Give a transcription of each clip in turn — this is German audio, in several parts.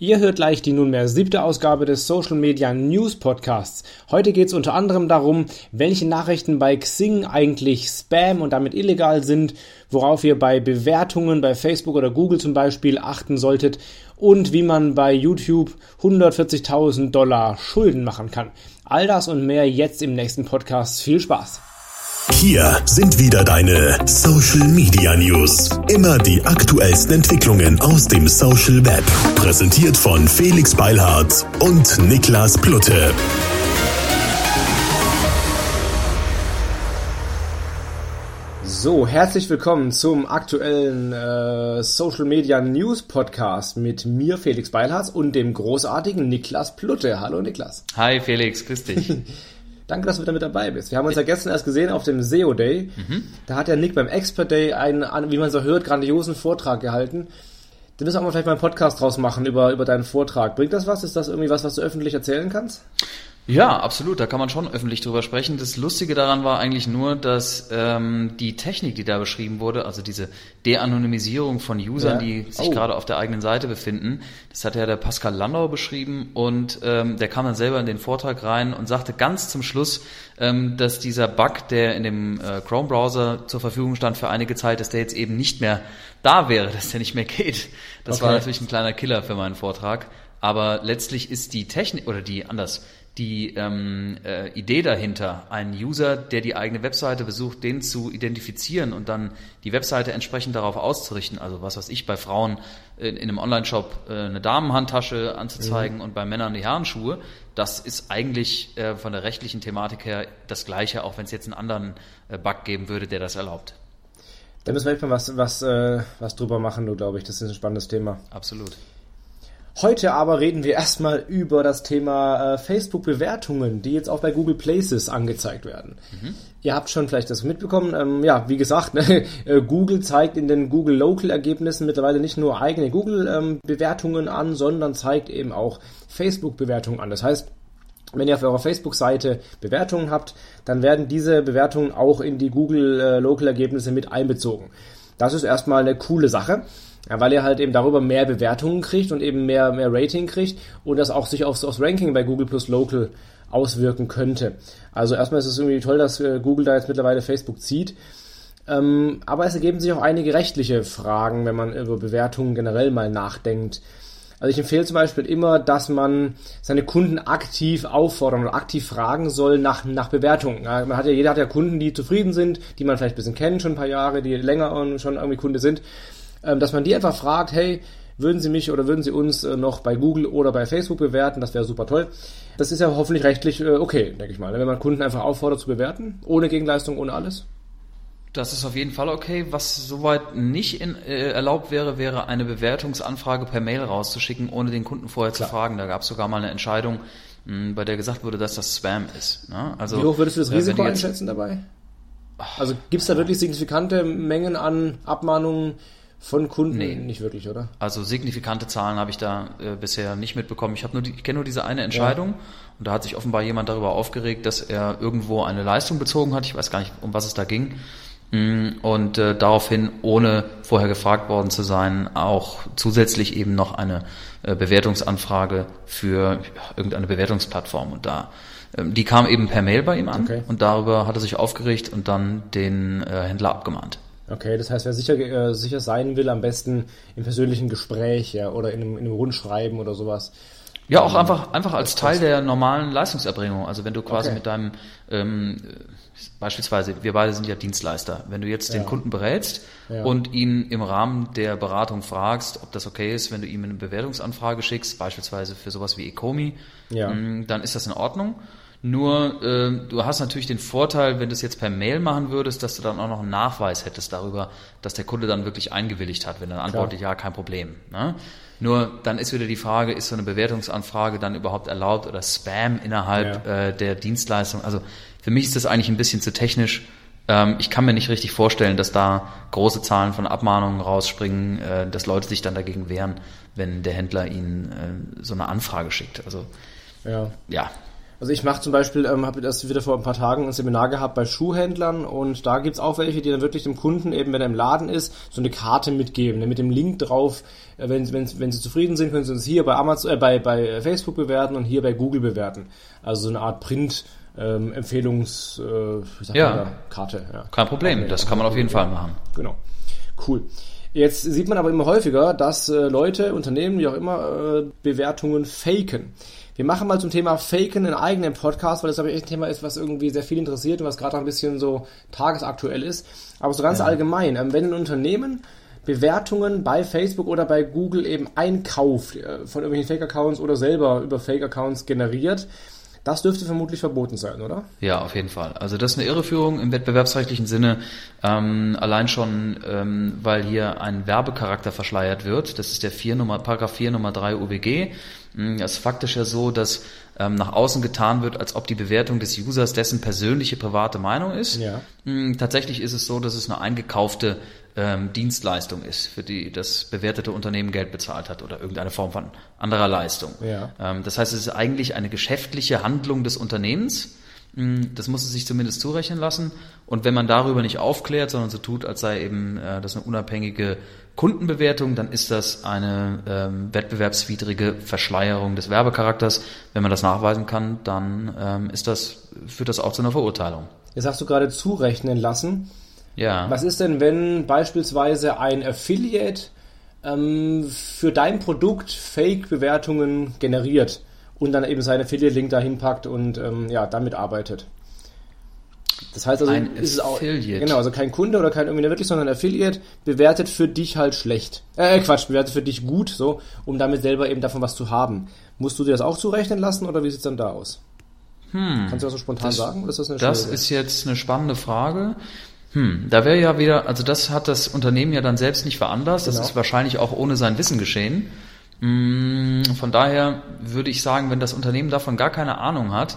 Ihr hört gleich die nunmehr siebte Ausgabe des Social Media News Podcasts. Heute geht es unter anderem darum, welche Nachrichten bei Xing eigentlich Spam und damit illegal sind, worauf ihr bei Bewertungen bei Facebook oder Google zum Beispiel achten solltet und wie man bei YouTube 140.000 Dollar Schulden machen kann. All das und mehr jetzt im nächsten Podcast. Viel Spaß! Hier sind wieder deine Social Media News. Immer die aktuellsten Entwicklungen aus dem Social Web. Präsentiert von Felix Beilhardt und Niklas Plutte. So, herzlich willkommen zum aktuellen äh, Social Media News Podcast mit mir, Felix Beilhardt, und dem großartigen Niklas Plutte. Hallo Niklas. Hi Felix, grüß dich. Danke, dass du wieder mit dabei bist. Wir haben uns ja gestern erst gesehen auf dem SEO Day. Mhm. Da hat der Nick beim Expert Day einen, wie man so hört, grandiosen Vortrag gehalten. Da müssen wir auch mal vielleicht mal einen Podcast draus machen über, über deinen Vortrag. Bringt das was? Ist das irgendwie was, was du öffentlich erzählen kannst? Ja, absolut. Da kann man schon öffentlich drüber sprechen. Das Lustige daran war eigentlich nur, dass ähm, die Technik, die da beschrieben wurde, also diese De-Anonymisierung von Usern, ja. die sich oh. gerade auf der eigenen Seite befinden, das hat ja der Pascal Landau beschrieben und ähm, der kam dann selber in den Vortrag rein und sagte ganz zum Schluss, ähm, dass dieser Bug, der in dem äh, Chrome-Browser zur Verfügung stand für einige Zeit, dass der jetzt eben nicht mehr da wäre, dass der nicht mehr geht. Das okay. war natürlich ein kleiner Killer für meinen Vortrag. Aber letztlich ist die Technik oder die anders die ähm, äh, Idee dahinter, einen User, der die eigene Webseite besucht, den zu identifizieren und dann die Webseite entsprechend darauf auszurichten. Also was weiß ich, bei Frauen in, in einem Online-Shop äh, eine Damenhandtasche anzuzeigen mhm. und bei Männern die Herrenschuhe. Das ist eigentlich äh, von der rechtlichen Thematik her das Gleiche, auch wenn es jetzt einen anderen äh, Bug geben würde, der das erlaubt. Da müssen wir echt mal was, was, äh, was drüber machen, du glaube ich. Das ist ein spannendes Thema. Absolut. Heute aber reden wir erstmal über das Thema äh, Facebook-Bewertungen, die jetzt auch bei Google Places angezeigt werden. Mhm. Ihr habt schon vielleicht das mitbekommen. Ähm, ja, wie gesagt, ne, äh, Google zeigt in den Google Local Ergebnissen mittlerweile nicht nur eigene Google-Bewertungen ähm, an, sondern zeigt eben auch Facebook-Bewertungen an. Das heißt, wenn ihr auf eurer Facebook-Seite Bewertungen habt, dann werden diese Bewertungen auch in die Google äh, Local Ergebnisse mit einbezogen. Das ist erstmal eine coole Sache. Ja, weil er halt eben darüber mehr Bewertungen kriegt und eben mehr, mehr Rating kriegt und das auch sich aufs, aufs Ranking bei Google Plus Local auswirken könnte. Also erstmal ist es irgendwie toll, dass äh, Google da jetzt mittlerweile Facebook zieht. Ähm, aber es ergeben sich auch einige rechtliche Fragen, wenn man über Bewertungen generell mal nachdenkt. Also ich empfehle zum Beispiel immer, dass man seine Kunden aktiv auffordern oder aktiv fragen soll nach, nach Bewertungen. Man hat ja, jeder hat ja Kunden, die zufrieden sind, die man vielleicht ein bisschen kennt, schon ein paar Jahre, die länger schon irgendwie Kunde sind. Ähm, dass man die einfach fragt, hey, würden Sie mich oder würden Sie uns äh, noch bei Google oder bei Facebook bewerten? Das wäre super toll. Das ist ja hoffentlich rechtlich äh, okay, denke ich mal. Wenn man Kunden einfach auffordert zu bewerten, ohne Gegenleistung, ohne alles. Das ist auf jeden Fall okay. Was soweit nicht in, äh, erlaubt wäre, wäre eine Bewertungsanfrage per Mail rauszuschicken, ohne den Kunden vorher Klar. zu fragen. Da gab es sogar mal eine Entscheidung, mh, bei der gesagt wurde, dass das Spam ist. Ne? Also, Wie hoch würdest du das Risiko einschätzen dabei? Also gibt es da wirklich signifikante Mengen an Abmahnungen, von Kunden nee. nicht wirklich, oder? Also signifikante Zahlen habe ich da äh, bisher nicht mitbekommen. Ich habe nur, die, ich kenne nur diese eine Entscheidung ja. und da hat sich offenbar jemand darüber aufgeregt, dass er irgendwo eine Leistung bezogen hat. Ich weiß gar nicht, um was es da ging. Mm, und äh, daraufhin, ohne vorher gefragt worden zu sein, auch zusätzlich eben noch eine äh, Bewertungsanfrage für irgendeine Bewertungsplattform. Und da ähm, die kam eben per Mail bei ihm an okay. und darüber hat er sich aufgeregt und dann den äh, Händler abgemahnt. Okay, das heißt, wer sicher, äh, sicher sein will, am besten im persönlichen Gespräch ja, oder in einem, in einem Rundschreiben oder sowas. Ja, auch ähm, einfach, einfach als Teil der normalen Leistungserbringung. Also wenn du quasi okay. mit deinem, ähm, beispielsweise, wir beide sind ja Dienstleister, wenn du jetzt ja. den Kunden berätst ja. und ihn im Rahmen der Beratung fragst, ob das okay ist, wenn du ihm eine Bewertungsanfrage schickst, beispielsweise für sowas wie Ecomi, ja. Mm, dann ist das in Ordnung. Nur äh, du hast natürlich den Vorteil, wenn du es jetzt per Mail machen würdest, dass du dann auch noch einen Nachweis hättest darüber, dass der Kunde dann wirklich eingewilligt hat. Wenn er antwortet, ja, kein Problem. Ne? Nur dann ist wieder die Frage, ist so eine Bewertungsanfrage dann überhaupt erlaubt oder Spam innerhalb ja. äh, der Dienstleistung? Also für mich ist das eigentlich ein bisschen zu technisch. Ähm, ich kann mir nicht richtig vorstellen, dass da große Zahlen von Abmahnungen rausspringen, äh, dass Leute sich dann dagegen wehren, wenn der Händler ihnen äh, so eine Anfrage schickt. Also ja. ja Also ich mache zum Beispiel, ähm, habe das wieder vor ein paar Tagen ein Seminar gehabt bei Schuhhändlern und da gibt's auch welche, die dann wirklich dem Kunden, eben wenn er im Laden ist, so eine Karte mitgeben, ne, mit dem Link drauf, äh, wenn, wenn, wenn sie zufrieden sind, können sie uns hier bei Amazon, äh, bei, bei Facebook bewerten und hier bei Google bewerten. Also so eine Art Print- ähm, Empfehlungs äh, ja. Karte. Ja. Kein Problem, das kann man auf jeden Fall machen. Genau. Cool. Jetzt sieht man aber immer häufiger, dass äh, Leute, Unternehmen, wie auch immer, äh, Bewertungen faken. Wir machen mal zum Thema Faken einen eigenen Podcast, weil das aber echt ein Thema ist, was irgendwie sehr viel interessiert und was gerade ein bisschen so tagesaktuell ist. Aber so ganz ja. allgemein, ähm, wenn ein Unternehmen Bewertungen bei Facebook oder bei Google eben einkauft äh, von irgendwelchen Fake-Accounts oder selber über Fake-Accounts generiert, das dürfte vermutlich verboten sein, oder? Ja, auf jeden Fall. Also das ist eine Irreführung im wettbewerbsrechtlichen Sinne, ähm, allein schon, ähm, weil hier ein Werbecharakter verschleiert wird. Das ist der 4 Nummer, Paragraph 4 Nummer 3 UWG. Hm, es ist faktisch ja so, dass ähm, nach außen getan wird, als ob die Bewertung des Users dessen persönliche private Meinung ist. Ja. Ähm, tatsächlich ist es so, dass es eine eingekaufte ähm, Dienstleistung ist, für die das bewertete Unternehmen Geld bezahlt hat oder irgendeine Form von anderer Leistung. Ja. Ähm, das heißt, es ist eigentlich eine geschäftliche Handlung des Unternehmens. Hm, das muss es sich zumindest zurechnen lassen. Und wenn man darüber nicht aufklärt, sondern so tut, als sei eben äh, das eine unabhängige Kundenbewertung, dann ist das eine ähm, wettbewerbswidrige Verschleierung des Werbecharakters. Wenn man das nachweisen kann, dann ähm, ist das, führt das auch zu einer Verurteilung. Jetzt hast du gerade zurechnen lassen. Ja. Was ist denn, wenn beispielsweise ein Affiliate ähm, für dein Produkt Fake-Bewertungen generiert und dann eben seinen Affiliate-Link dahin packt und ähm, ja, damit arbeitet? Das heißt also, ein ist es auch, genau, also kein Kunde oder kein irgendwie wirklich, sondern ein Affiliate bewertet für dich halt schlecht. Äh, Quatsch, bewertet für dich gut, so, um damit selber eben davon was zu haben. Musst du dir das auch zurechnen lassen oder wie sieht's dann da aus? Hm, Kannst du das so spontan das, sagen? Oder ist das eine das ist jetzt eine spannende Frage. Hm, da wäre ja wieder, also das hat das Unternehmen ja dann selbst nicht veranlasst. Das genau. ist wahrscheinlich auch ohne sein Wissen geschehen. Hm, von daher würde ich sagen, wenn das Unternehmen davon gar keine Ahnung hat,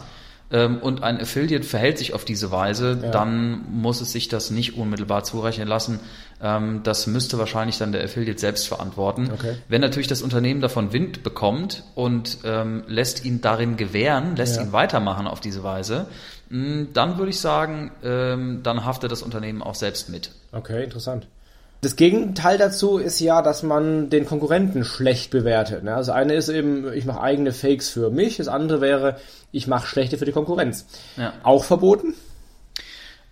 ähm, und ein Affiliate verhält sich auf diese Weise, ja. dann muss es sich das nicht unmittelbar zurechnen lassen. Ähm, das müsste wahrscheinlich dann der Affiliate selbst verantworten. Okay. Wenn natürlich das Unternehmen davon Wind bekommt und ähm, lässt ihn darin gewähren, lässt ja. ihn weitermachen auf diese Weise, hm, dann würde ich sagen, dann haftet das Unternehmen auch selbst mit. Okay, interessant. Das Gegenteil dazu ist ja, dass man den Konkurrenten schlecht bewertet. Ne? Also eine ist eben, ich mache eigene Fakes für mich, das andere wäre, ich mache schlechte für die Konkurrenz. Ja. Auch verboten?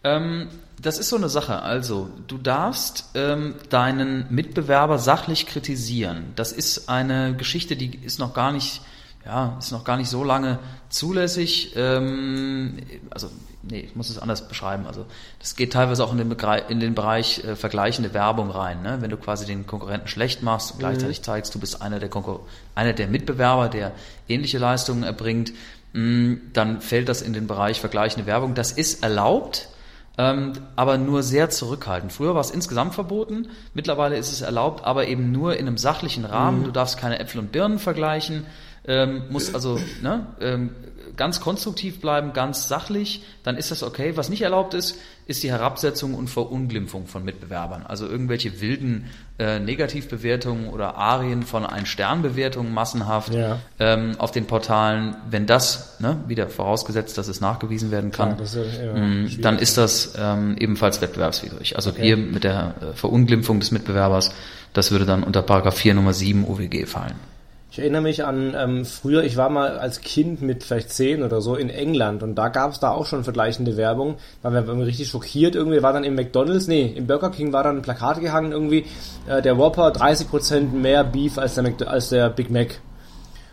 Ähm, das ist so eine Sache. Also, du darfst ähm, deinen Mitbewerber sachlich kritisieren. Das ist eine Geschichte, die ist noch gar nicht ja, ist noch gar nicht so lange zulässig. Ähm, also, nee, ich muss es anders beschreiben. Also, das geht teilweise auch in den, Begreif, in den Bereich äh, vergleichende Werbung rein. Ne? Wenn du quasi den Konkurrenten schlecht machst und mhm. gleichzeitig zeigst, du bist einer der, Konkur einer der Mitbewerber, der ähnliche Leistungen erbringt, mh, mm, dann fällt das in den Bereich vergleichende Werbung. Das ist erlaubt. Ähm, aber nur sehr zurückhaltend. Früher war es insgesamt verboten, mittlerweile ist es erlaubt, aber eben nur in einem sachlichen Rahmen. Mhm. Du darfst keine Äpfel und Birnen vergleichen, ähm, muss also ne, ähm, ganz konstruktiv bleiben, ganz sachlich, dann ist das okay. Was nicht erlaubt ist, ist die Herabsetzung und Verunglimpfung von Mitbewerbern. Also irgendwelche wilden äh, Negativbewertungen oder Arien von Ein-Stern-Bewertungen massenhaft ja. ähm, auf den Portalen. Wenn das, ne, wieder vorausgesetzt, dass es nachgewiesen werden kann, Klar, ist ja mh, dann ist das ähm, ebenfalls wettbewerbswidrig. Also okay. hier mit der äh, Verunglimpfung des Mitbewerbers, das würde dann unter Paragraph 4 Nummer 7 UWG fallen. Ich erinnere mich an ähm, früher, ich war mal als Kind mit vielleicht zehn oder so in England und da gab es da auch schon vergleichende Werbung, wir waren richtig schockiert irgendwie, war dann im McDonalds, nee, im Burger King war dann ein Plakat gehangen irgendwie, äh, der Whopper 30% mehr Beef als der, als der Big Mac.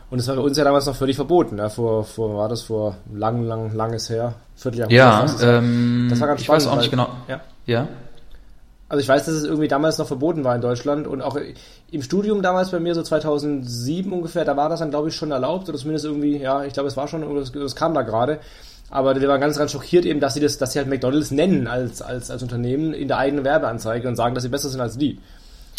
Und das war für uns ja damals noch völlig verboten. Ja, vor, vor war das vor lang, lang, langes her, Vierteljahr. Ja, ähm, das war ganz spannend. Ich weiß auch nicht weil, genau. Ja. ja. Also ich weiß, dass es irgendwie damals noch verboten war in Deutschland und auch im Studium damals bei mir, so 2007 ungefähr, da war das dann, glaube ich, schon erlaubt oder zumindest irgendwie, ja, ich glaube, es war schon, das, kam da gerade. Aber wir waren ganz, ganz schockiert eben, dass sie das, dass sie halt McDonalds nennen als, als, als Unternehmen in der eigenen Werbeanzeige und sagen, dass sie besser sind als die.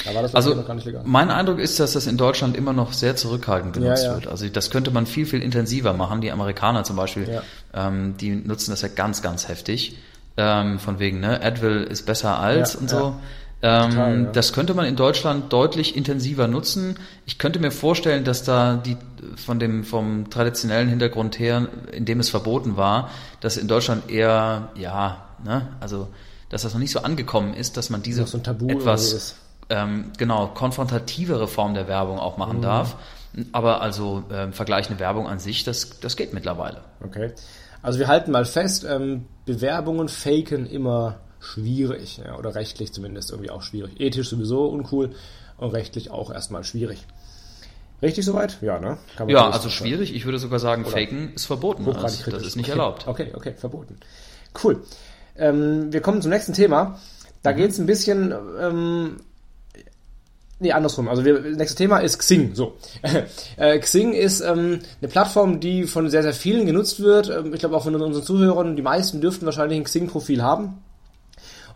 Da war das also noch gar nicht legal. Mein Eindruck ist, dass das in Deutschland immer noch sehr zurückhaltend genutzt ja, ja. wird. Also das könnte man viel, viel intensiver machen. Die Amerikaner zum Beispiel, ja. ähm, die nutzen das ja ganz, ganz heftig ähm, von wegen, ne, Advil ist besser als ja, und so. Ja. Ähm, Total, ja. Das könnte man in Deutschland deutlich intensiver nutzen. Ich könnte mir vorstellen, dass da die von dem vom traditionellen Hintergrund her, in dem es verboten war, dass in Deutschland eher ja, ne, also dass das noch nicht so angekommen ist, dass man diese so etwas ähm, genau konfrontativere Form der Werbung auch machen mhm. darf. Aber also äh, vergleichende Werbung an sich, das, das geht mittlerweile. Okay. Also wir halten mal fest, ähm, Bewerbungen faken immer schwierig, ja, oder rechtlich zumindest irgendwie auch schwierig. Ethisch sowieso uncool und rechtlich auch erstmal schwierig. Richtig soweit? Ja, ne? ja, also schwierig. Sagen. Ich würde sogar sagen, oder Faken ist verboten. Also, das ist nicht erlaubt. Okay, okay, verboten. Cool. Ähm, wir kommen zum nächsten Thema. Da mhm. geht es ein bisschen ähm, Nee, andersrum. Also wir, nächstes Thema ist Xing. So. äh, Xing ist ähm, eine Plattform, die von sehr, sehr vielen genutzt wird. Ähm, ich glaube auch von unseren Zuhörern, die meisten dürften wahrscheinlich ein Xing-Profil haben.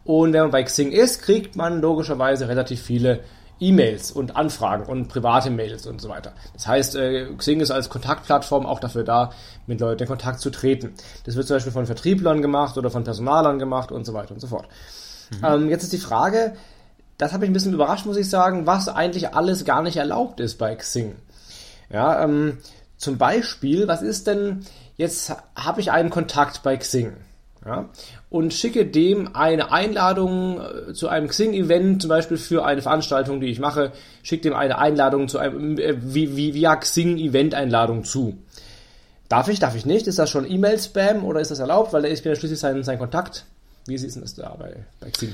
Und wenn man bei Xing ist, kriegt man logischerweise relativ viele E-Mails und Anfragen und private Mails und so weiter. Das heißt, äh, Xing ist als Kontaktplattform auch dafür da, mit Leuten in Kontakt zu treten. Das wird zum Beispiel von Vertrieblern gemacht oder von Personalern gemacht und so weiter und so fort. Mhm. Ähm, jetzt ist die Frage, das hat mich ein bisschen überrascht, muss ich sagen, was eigentlich alles gar nicht erlaubt ist bei Xing. Ja, ähm, zum Beispiel, was ist denn, jetzt habe ich einen Kontakt bei Xing. Ja, und schicke dem eine Einladung äh, zu einem Xing-Event, zum Beispiel für eine Veranstaltung, die ich mache, schicke dem eine Einladung zu einem, äh, via Xing-Event-Einladung zu. Darf ich, darf ich nicht? Ist das schon E-Mail-Spam oder ist das erlaubt? Weil ich bin ja schließlich sein, sein Kontakt. Wie ist denn das da bei, bei Xing?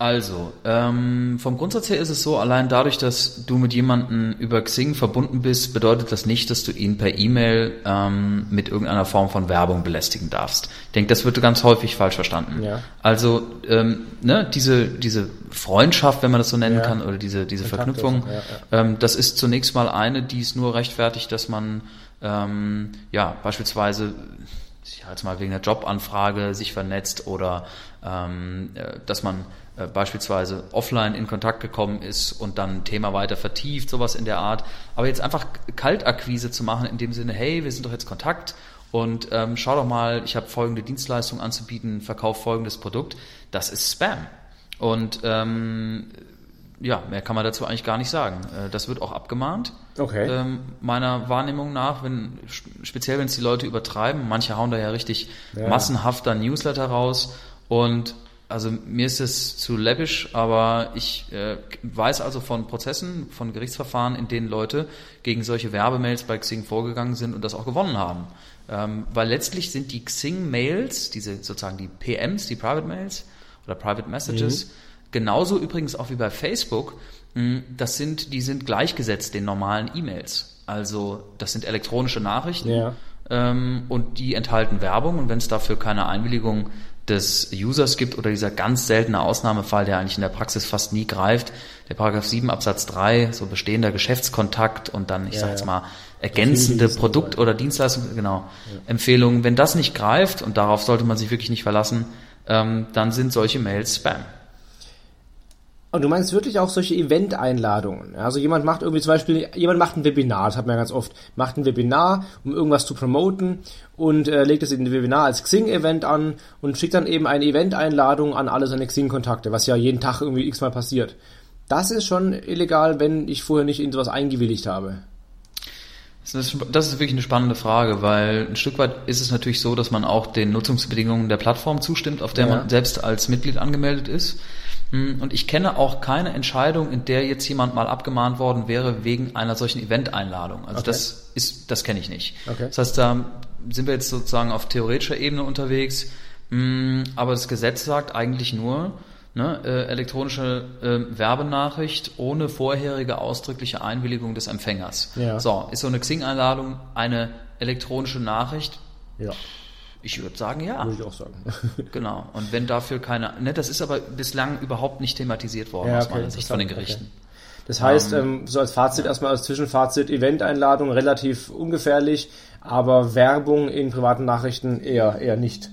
Also, ähm, vom Grundsatz her ist es so, allein dadurch, dass du mit jemandem über Xing verbunden bist, bedeutet das nicht, dass du ihn per E-Mail ähm, mit irgendeiner Form von Werbung belästigen darfst. Ich denke, das wird ganz häufig falsch verstanden. Ja. Also, ähm, ne, diese, diese Freundschaft, wenn man das so nennen ja. kann, oder diese, diese Verknüpfung, ja, ähm, das ist zunächst mal eine, die es nur rechtfertigt, dass man ähm, ja beispielsweise ich halte mal wegen der Jobanfrage sich vernetzt oder ähm, äh, dass man beispielsweise offline in Kontakt gekommen ist und dann ein Thema weiter vertieft, sowas in der Art. Aber jetzt einfach Kaltakquise zu machen in dem Sinne, hey, wir sind doch jetzt Kontakt und ähm, schau doch mal, ich habe folgende Dienstleistung anzubieten, verkauf folgendes Produkt, das ist Spam. Und ähm, ja, mehr kann man dazu eigentlich gar nicht sagen. Äh, das wird auch abgemahnt. Okay. Ähm, meiner Wahrnehmung nach, wenn, speziell wenn es die Leute übertreiben, manche hauen da ja richtig ja. massenhaft dann Newsletter raus und also mir ist es zu läppisch, aber ich äh, weiß also von Prozessen, von Gerichtsverfahren, in denen Leute gegen solche Werbemails bei Xing vorgegangen sind und das auch gewonnen haben. Ähm, weil letztlich sind die Xing-Mails, diese sozusagen die PMs, die Private Mails oder Private Messages, mhm. genauso übrigens auch wie bei Facebook, mh, das sind, die sind gleichgesetzt den normalen E-Mails. Also das sind elektronische Nachrichten ja. ähm, und die enthalten Werbung und wenn es dafür keine Einwilligung des Users gibt oder dieser ganz seltene Ausnahmefall, der eigentlich in der Praxis fast nie greift, der Paragraph 7 Absatz 3, so bestehender Geschäftskontakt und dann, ich ja, sag jetzt mal, ergänzende Produkt- oder Dienstleistung, genau, ja. Empfehlungen. Wenn das nicht greift, und darauf sollte man sich wirklich nicht verlassen, ähm, dann sind solche Mails Spam. Und du meinst wirklich auch solche Event-Einladungen? Also jemand macht irgendwie zum Beispiel, jemand macht ein Webinar, das hat man ja ganz oft, macht ein Webinar, um irgendwas zu promoten und äh, legt es in ein Webinar als Xing-Event an und schickt dann eben eine Event-Einladung an alle seine Xing-Kontakte, was ja jeden Tag irgendwie x-mal passiert. Das ist schon illegal, wenn ich vorher nicht in sowas eingewilligt habe. Das ist, das ist wirklich eine spannende Frage, weil ein Stück weit ist es natürlich so, dass man auch den Nutzungsbedingungen der Plattform zustimmt, auf der ja. man selbst als Mitglied angemeldet ist. Hm, und ich kenne auch keine Entscheidung, in der jetzt jemand mal abgemahnt worden wäre wegen einer solchen Event-Einladung. Also okay. das ist, das kenne ich nicht. Okay. Das heißt, da sind wir jetzt sozusagen auf theoretischer Ebene unterwegs. Hm, aber das Gesetz sagt eigentlich nur, ne, äh, elektronische äh, Werbenachricht ohne vorherige ausdrückliche Einwilligung des Empfängers. Ja. So, ist so eine Xing-Einladung eine elektronische Nachricht? Ja. Ich würde sagen, ja. Würde ich auch sagen. genau. Und wenn dafür keine, ne, das ist aber bislang überhaupt nicht thematisiert worden ja, okay, aus meiner Sicht von den Gerichten. Okay. Das heißt, ähm, ähm, so als Fazit erstmal als Zwischenfazit, Event-Einladung relativ ungefährlich, aber Werbung in privaten Nachrichten eher, eher nicht.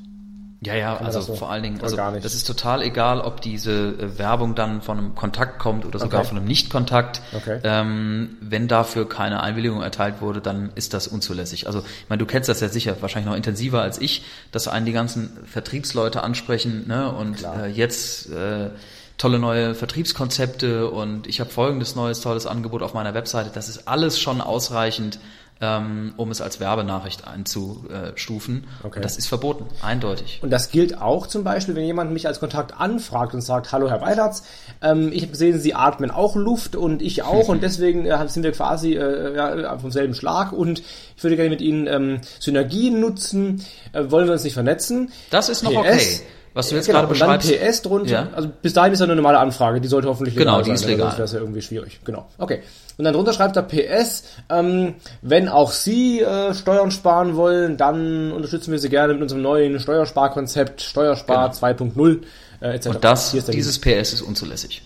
Ja, ja, also so vor allen Dingen, also das ist total egal, ob diese äh, Werbung dann von einem Kontakt kommt oder sogar okay. von einem Nicht-Kontakt. Okay. Ähm, wenn dafür keine Einwilligung erteilt wurde, dann ist das unzulässig. Also, ich meine, du kennst das ja sicher wahrscheinlich noch intensiver als ich, dass einen die ganzen Vertriebsleute ansprechen, ne? Und äh, jetzt äh, tolle neue Vertriebskonzepte und ich habe folgendes neues tolles Angebot auf meiner Webseite. Das ist alles schon ausreichend, ähm, um es als Werbenachricht einzustufen. Okay. Und das ist verboten, eindeutig. Und das gilt auch zum Beispiel, wenn jemand mich als Kontakt anfragt und sagt, hallo Herr Weilatz, ähm, ich habe gesehen, Sie atmen auch Luft und ich auch und deswegen äh, sind wir quasi äh, ja, vom selben Schlag und ich würde gerne mit Ihnen ähm, Synergien nutzen. Äh, wollen wir uns nicht vernetzen? Das ist noch PS, okay. Was du jetzt genau, gerade beschreibst. Und dann PS drunter. Ja. Also bis dahin ist ja eine normale Anfrage, die sollte hoffentlich legal genau, die ist sein, legal. Sonst wäre es ja irgendwie schwierig. Genau. Okay. Und dann drunter schreibt er PS, ähm, wenn auch Sie äh, Steuern sparen wollen, dann unterstützen wir Sie gerne mit unserem neuen Steuersparkonzept Steuerspar genau. 2.0 äh, etc. Und das, dieses PS ist unzulässig.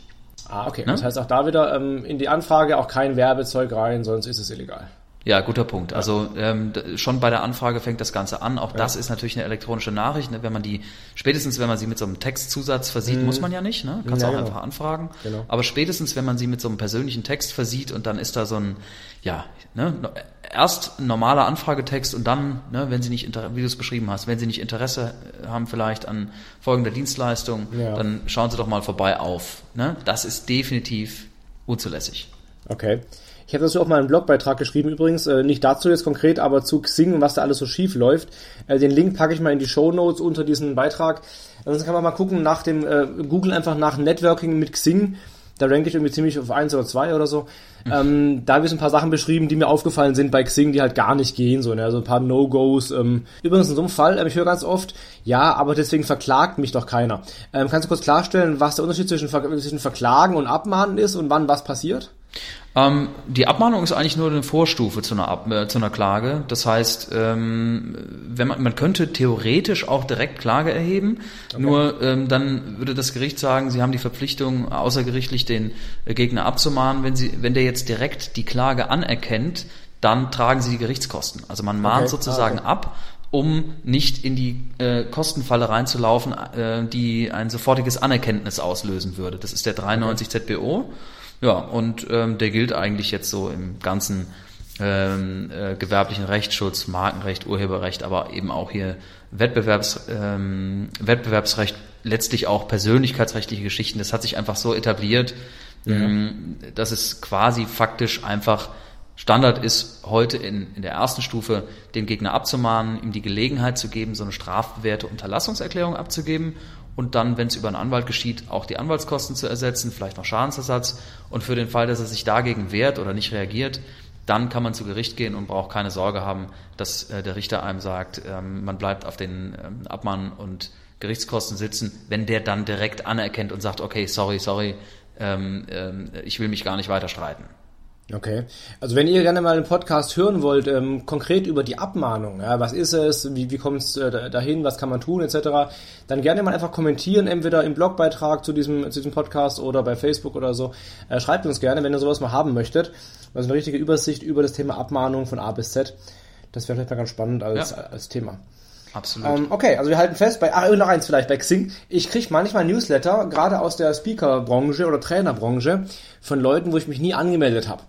Ah, okay. Ne? Das heißt auch da wieder ähm, in die Anfrage auch kein Werbezeug rein, sonst ist es illegal. Ja, guter Punkt. Also ähm, schon bei der Anfrage fängt das Ganze an. Auch ja. das ist natürlich eine elektronische Nachricht. Ne? Wenn man die, spätestens wenn man sie mit so einem Textzusatz versieht, mhm. muss man ja nicht. Ne? Kannst ja, auch genau. einfach anfragen. Genau. Aber spätestens, wenn man sie mit so einem persönlichen Text versieht und dann ist da so ein, ja, ne, erst normaler Anfragetext und dann, ne, wenn sie nicht, wie du es beschrieben hast, wenn sie nicht Interesse haben vielleicht an folgender Dienstleistung, ja. dann schauen sie doch mal vorbei auf. Ne? Das ist definitiv unzulässig. Okay. Ich habe dazu auch mal einen Blogbeitrag geschrieben übrigens, äh, nicht dazu jetzt konkret, aber zu Xing und was da alles so schief läuft. Äh, den Link packe ich mal in die Show Notes unter diesen Beitrag. Ansonsten kann man mal gucken nach dem äh, Google einfach nach Networking mit Xing. Da ranke ich irgendwie ziemlich auf eins oder zwei oder so. Mhm. Ähm, da habe ich so ein paar Sachen beschrieben, die mir aufgefallen sind bei Xing, die halt gar nicht gehen. So, ne? Also ein paar No-Gos. Ähm. Übrigens in so einem Fall, äh, ich höre ganz oft, ja, aber deswegen verklagt mich doch keiner. Ähm, kannst du kurz klarstellen, was der Unterschied zwischen, zwischen Verklagen und Abmahnen ist und wann was passiert? Ähm, die Abmahnung ist eigentlich nur eine Vorstufe zu einer, Ab äh, zu einer Klage. Das heißt, ähm, wenn man, man könnte theoretisch auch direkt Klage erheben, okay. nur ähm, dann würde das Gericht sagen, Sie haben die Verpflichtung, außergerichtlich den äh, Gegner abzumahnen. Wenn, Sie, wenn der jetzt direkt die Klage anerkennt, dann tragen Sie die Gerichtskosten. Also man mahnt okay. sozusagen ah, okay. ab um nicht in die äh, Kostenfalle reinzulaufen, äh, die ein sofortiges Anerkenntnis auslösen würde. Das ist der 93 ZBO. Ja, und ähm, der gilt eigentlich jetzt so im ganzen ähm, äh, gewerblichen Rechtsschutz, Markenrecht, Urheberrecht, aber eben auch hier Wettbewerbs, ähm, Wettbewerbsrecht, letztlich auch persönlichkeitsrechtliche Geschichten. Das hat sich einfach so etabliert, ja. ähm, dass es quasi faktisch einfach Standard ist, heute in, in der ersten Stufe den Gegner abzumahnen, ihm die Gelegenheit zu geben, so eine strafbewährte Unterlassungserklärung abzugeben und dann, wenn es über einen Anwalt geschieht, auch die Anwaltskosten zu ersetzen, vielleicht noch Schadensersatz. Und für den Fall, dass er sich dagegen wehrt oder nicht reagiert, dann kann man zu Gericht gehen und braucht keine Sorge haben, dass äh, der Richter einem sagt, ähm, man bleibt auf den ähm, Abmahn- und Gerichtskosten sitzen, wenn der dann direkt anerkennt und sagt, okay, sorry, sorry, ähm ich will mich gar nicht weiter streiten. Okay. Also wenn ihr gerne mal einen Podcast hören wollt, ähm, konkret über die Abmahnung, ja, was ist es, wie, wie kommt es äh, dahin, was kann man tun, etc., dann gerne mal einfach kommentieren, entweder im Blogbeitrag zu diesem, zu diesem Podcast oder bei Facebook oder so. Äh, schreibt uns gerne, wenn ihr sowas mal haben möchtet. Also eine richtige Übersicht über das Thema Abmahnung von A bis Z. Das wäre vielleicht mal ganz spannend als, ja. als Thema. Absolut. Ähm, okay, also wir halten fest bei, ach, noch eins vielleicht bei Xing. Ich kriege manchmal Newsletter, gerade aus der Speaker-Branche oder Trainerbranche, von Leuten, wo ich mich nie angemeldet habe.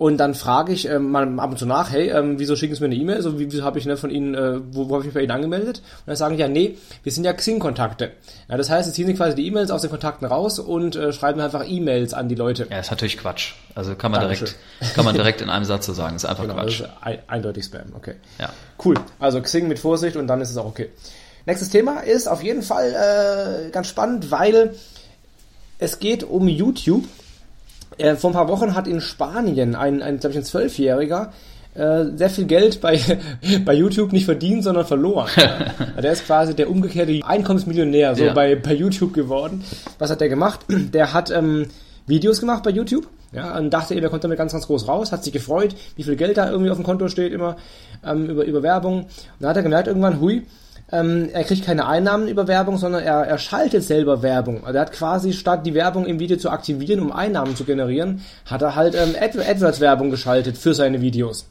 Und dann frage ich ähm, mal ab und zu nach, hey, ähm, wieso schicken Sie mir eine E-Mail? So, wieso habe ich ne, von Ihnen, äh, wo, wo habe ich mich bei Ihnen angemeldet? Und dann sagen die ja, nee, wir sind ja Xing-Kontakte. Ja, das heißt, sie ziehen sich quasi die E-Mails aus den Kontakten raus und äh, schreiben einfach E-Mails an die Leute. Ja, ist natürlich Quatsch. Also kann man direkt, kann man direkt in einem Satz so sagen. Ist einfach genau, Quatsch. Das ist eindeutig Spam, okay. Ja. Cool. Also Xing mit Vorsicht und dann ist es auch okay. Nächstes Thema ist auf jeden Fall äh, ganz spannend, weil es geht um YouTube äh, vor ein paar Wochen hat in Spanien ein, ein glaube ich, ein Zwölfjähriger äh, sehr viel Geld bei, bei YouTube nicht verdient, sondern verloren. Ja. der ist quasi der umgekehrte Einkommensmillionär so ja. bei, bei YouTube geworden. Was hat der gemacht? Der hat ähm, Videos gemacht bei YouTube. Ja, und dachte eben, er kommt damit ganz, ganz groß raus, hat sich gefreut, wie viel Geld da irgendwie auf dem Konto steht, immer ähm, über, über Werbung. Und dann hat er gemerkt irgendwann, hui, ähm, er kriegt keine Einnahmen über Werbung, sondern er, er schaltet selber Werbung. Also er hat quasi statt die Werbung im Video zu aktivieren, um Einnahmen zu generieren, hat er halt ähm, Ad AdWords-Werbung geschaltet für seine Videos.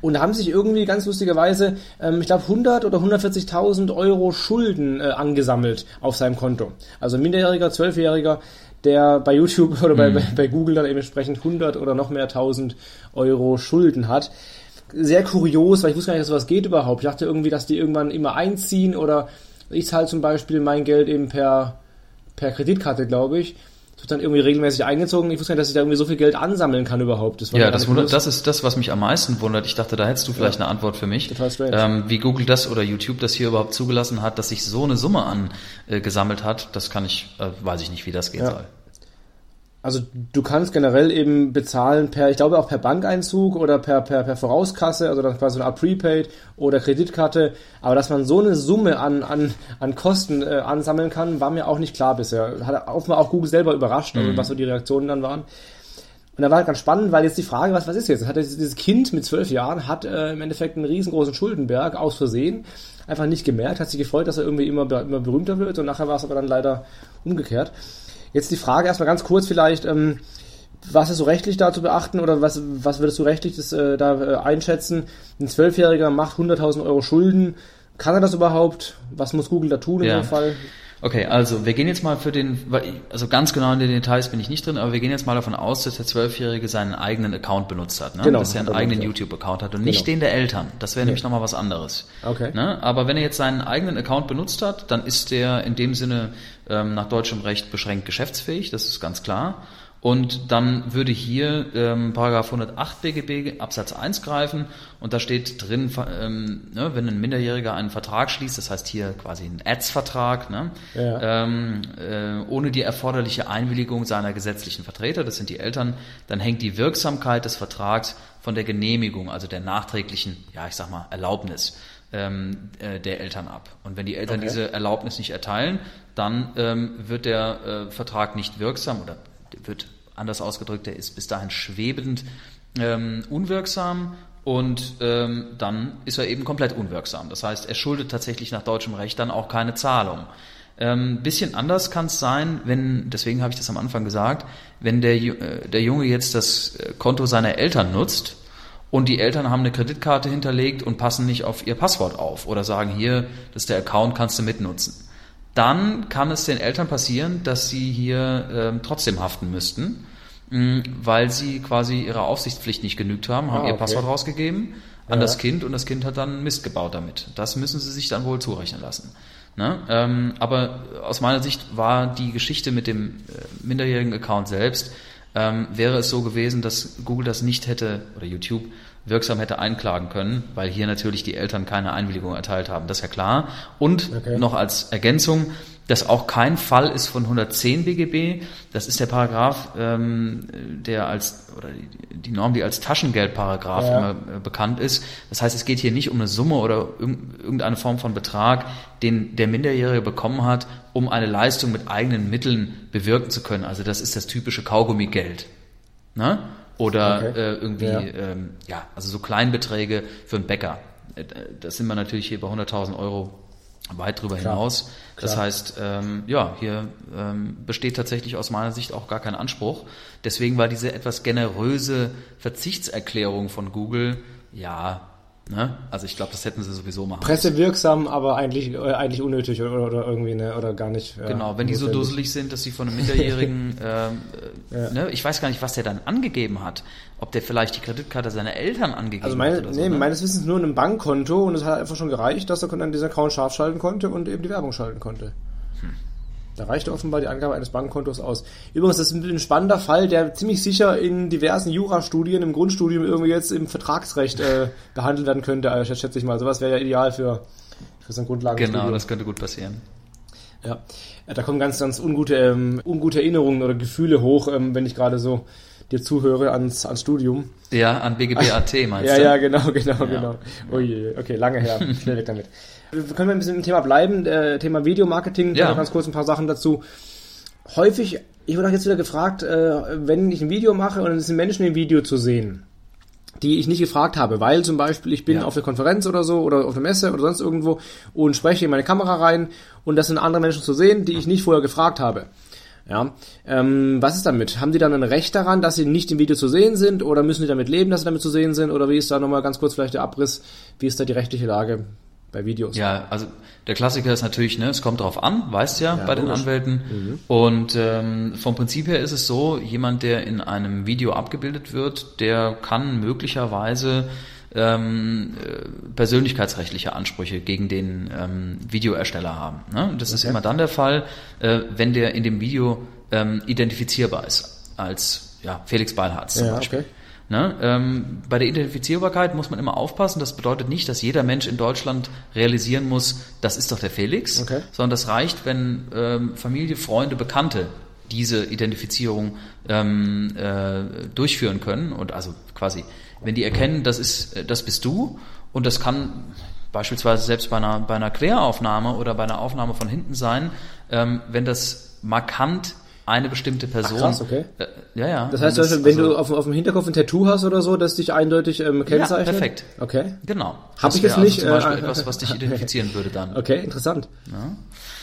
Und haben sich irgendwie ganz lustigerweise, ähm, ich glaube, 100 oder 140.000 Euro Schulden äh, angesammelt auf seinem Konto. Also Minderjähriger, Zwölfjähriger, der bei YouTube oder bei, mhm. bei, bei Google dann eben entsprechend 100 oder noch mehr 1000 Euro Schulden hat sehr kurios, weil ich wusste gar nicht, dass sowas geht überhaupt. Ich dachte irgendwie, dass die irgendwann immer einziehen oder ich zahle zum Beispiel mein Geld eben per per Kreditkarte, glaube ich. Das wird dann irgendwie regelmäßig eingezogen. Ich wusste nicht, dass ich da irgendwie so viel Geld ansammeln kann überhaupt. Das ja, das, wundert, das ist das, was mich am meisten wundert. Ich dachte, da hättest du vielleicht ja. eine Antwort für mich. Total strange. Ähm, wie Google das oder YouTube das hier überhaupt zugelassen hat, dass sich so eine Summe angesammelt äh, hat, das kann ich, äh, weiß ich nicht, wie das gehen ja. soll. Also du kannst generell eben bezahlen per, ich glaube auch per Bankeinzug oder per, per, per Vorauskasse, also dann quasi eine Art Prepaid oder Kreditkarte. Aber dass man so eine Summe an, an, an Kosten äh, ansammeln kann, war mir auch nicht klar bisher. Hat offenbar auch Google selber überrascht, also, mhm. was so die Reaktionen dann waren. Und da war halt ganz spannend, weil jetzt die Frage, was, was ist jetzt? Hat dieses Kind mit zwölf Jahren hat äh, im Endeffekt einen riesengroßen Schuldenberg aus Versehen einfach nicht gemerkt, hat sich gefreut, dass er irgendwie immer, immer berühmter wird und nachher war es aber dann leider umgekehrt. Jetzt die Frage erstmal ganz kurz vielleicht, ähm, was ist so rechtlich da zu beachten oder was, was würdest du rechtlich das, äh, da äh, einschätzen? Ein Zwölfjähriger macht 100.000 Euro Schulden. Kann er das überhaupt? Was muss Google da tun in ja. dem Fall? Okay, also wir gehen jetzt mal für den, also ganz genau in den Details bin ich nicht drin, aber wir gehen jetzt mal davon aus, dass der Zwölfjährige seinen eigenen Account benutzt hat, ne? genau, dass er einen eigenen YouTube-Account hat und genau. nicht den der Eltern. Das wäre nee. nämlich nochmal was anderes. Okay. Ne? Aber wenn er jetzt seinen eigenen Account benutzt hat, dann ist der in dem Sinne ähm, nach deutschem Recht beschränkt geschäftsfähig, das ist ganz klar. Und dann würde hier ähm, Paragraph 108 BGB Absatz 1 greifen und da steht drin, ähm, ne, wenn ein Minderjähriger einen Vertrag schließt, das heißt hier quasi einen Ads-Vertrag, ne, ja. ähm, äh, ohne die erforderliche Einwilligung seiner gesetzlichen Vertreter, das sind die Eltern, dann hängt die Wirksamkeit des Vertrags von der Genehmigung, also der nachträglichen, ja ich sag mal, Erlaubnis ähm, äh, der Eltern ab. Und wenn die Eltern okay. diese Erlaubnis nicht erteilen, dann ähm, wird der äh, Vertrag nicht wirksam oder wird anders ausgedrückt, der ist bis dahin schwebend ähm, unwirksam und ähm, dann ist er eben komplett unwirksam. Das heißt, er schuldet tatsächlich nach deutschem Recht dann auch keine Zahlung. Ähm, bisschen anders kann es sein, wenn, deswegen habe ich das am Anfang gesagt, wenn der, äh, der Junge jetzt das äh, Konto seiner Eltern nutzt und die Eltern haben eine Kreditkarte hinterlegt und passen nicht auf ihr Passwort auf oder sagen hier, das ist der Account, kannst du mitnutzen dann kann es den Eltern passieren, dass sie hier ähm, trotzdem haften müssten, mh, mm, weil sie quasi ihrer Aufsichtspflicht nicht genügt haben, haben ah, ihr Passwort rausgegeben an ja. das Kind und das Kind hat dann Mist gebaut damit. Das müssen sie sich dann wohl zurechnen lassen. Ne? Ähm, aber aus meiner Sicht war die Geschichte mit dem äh, minderjährigen Account selbst, ähm, wäre es so gewesen, dass Google das nicht hätte oder YouTube wirksam hätte einklagen können, weil hier natürlich die Eltern keine Einwilligung erteilt haben. Das ist ja klar. Und okay. noch als Ergänzung, dass auch kein Fall ist von 110 BGB. Das ist der Paragraph, ähm, der als oder die, die Norm, die als Taschengeldparagraph ja. immer äh, bekannt ist. Das heißt, es geht hier nicht um eine Summe oder irgendeine Form von Betrag, den der Minderjährige bekommen hat, um eine Leistung mit eigenen Mitteln bewirken zu können. Also das ist das typische Kaugummigeld. Ne? Oder okay. äh, irgendwie, ja. Ähm, ja, also so Kleinbeträge für einen Bäcker. Äh, das sind wir natürlich hier bei 100.000 Euro weit drüber Klar. hinaus. Das Klar. heißt, ähm, ja, hier ähm, besteht tatsächlich aus meiner Sicht auch gar kein Anspruch. Deswegen war diese etwas generöse Verzichtserklärung von Google, ja, Ne? Also ich glaube, das hätten sie sowieso machen. Pressewirksam, aber eigentlich äh, eigentlich unnötig oder, oder irgendwie ne, oder gar nicht. Genau, wenn die so dusselig sind, dass sie von einem Minderjährigen, ähm, ja. ne, ich weiß gar nicht, was der dann angegeben hat. Ob der vielleicht die Kreditkarte seiner Eltern angegeben also meine, hat. Also nee, ne? meines Wissens nur ein Bankkonto und es hat einfach schon gereicht, dass er dann diesen Account scharf schalten konnte und eben die Werbung schalten konnte. Da reichte offenbar die Angabe eines Bankkontos aus. Übrigens, das ist ein spannender Fall, der ziemlich sicher in diversen Jurastudien im Grundstudium irgendwie jetzt im Vertragsrecht äh, behandelt werden könnte. Also, schätze ich mal. Sowas wäre ja ideal für, für so ein Grundlagenstudium. Genau, das könnte gut passieren. Ja, da kommen ganz, ganz ungute, ähm, ungute Erinnerungen oder Gefühle hoch, ähm, wenn ich gerade so dir zuhöre ans, ans Studium. Ja, an BGB.at meinst ja, du? Ja, ja, genau, genau, ja. genau. Oh je, okay, lange her. Schnell weg damit. Können wir ein bisschen im Thema bleiben? Äh, Thema Videomarketing, ja. ganz kurz ein paar Sachen dazu. Häufig, ich wurde auch jetzt wieder gefragt, äh, wenn ich ein Video mache und es sind Menschen im Video zu sehen, die ich nicht gefragt habe, weil zum Beispiel ich bin ja. auf der Konferenz oder so oder auf der Messe oder sonst irgendwo und spreche in meine Kamera rein und das sind andere Menschen zu sehen, die ich nicht vorher gefragt habe. Ja, ähm, was ist damit? Haben die dann ein Recht daran, dass sie nicht im Video zu sehen sind oder müssen die damit leben, dass sie damit zu sehen sind oder wie ist da nochmal ganz kurz vielleicht der Abriss, wie ist da die rechtliche Lage bei Videos. Ja, also der Klassiker ist natürlich, ne, es kommt drauf an, weißt ja, ja bei den Anwälten. Mhm. Und ähm, vom Prinzip her ist es so, jemand, der in einem Video abgebildet wird, der kann möglicherweise ähm, äh, persönlichkeitsrechtliche Ansprüche gegen den ähm, Videoersteller haben. Ne? Das okay. ist immer dann der Fall, äh, wenn der in dem Video ähm, identifizierbar ist, als ja, Felix Beilharz zum ja, Beispiel. Okay. Ne? Ähm, bei der Identifizierbarkeit muss man immer aufpassen. Das bedeutet nicht, dass jeder Mensch in Deutschland realisieren muss, das ist doch der Felix, okay. sondern das reicht, wenn ähm, Familie, Freunde, Bekannte diese Identifizierung ähm, äh, durchführen können und also quasi, wenn die erkennen, das ist, äh, das bist du und das kann beispielsweise selbst bei einer, bei einer Queraufnahme oder bei einer Aufnahme von hinten sein, ähm, wenn das markant eine bestimmte Person. Ach, krass, okay. Äh, ja, ja. Das heißt, das, wenn also, du auf, auf, dem Hinterkopf ein Tattoo hast oder so, das dich eindeutig ähm, kennzeichnet? Ja, perfekt. Okay. Genau. Habe ich jetzt also nicht. Zum Beispiel äh, etwas, was dich identifizieren würde dann. Okay, interessant. Ja.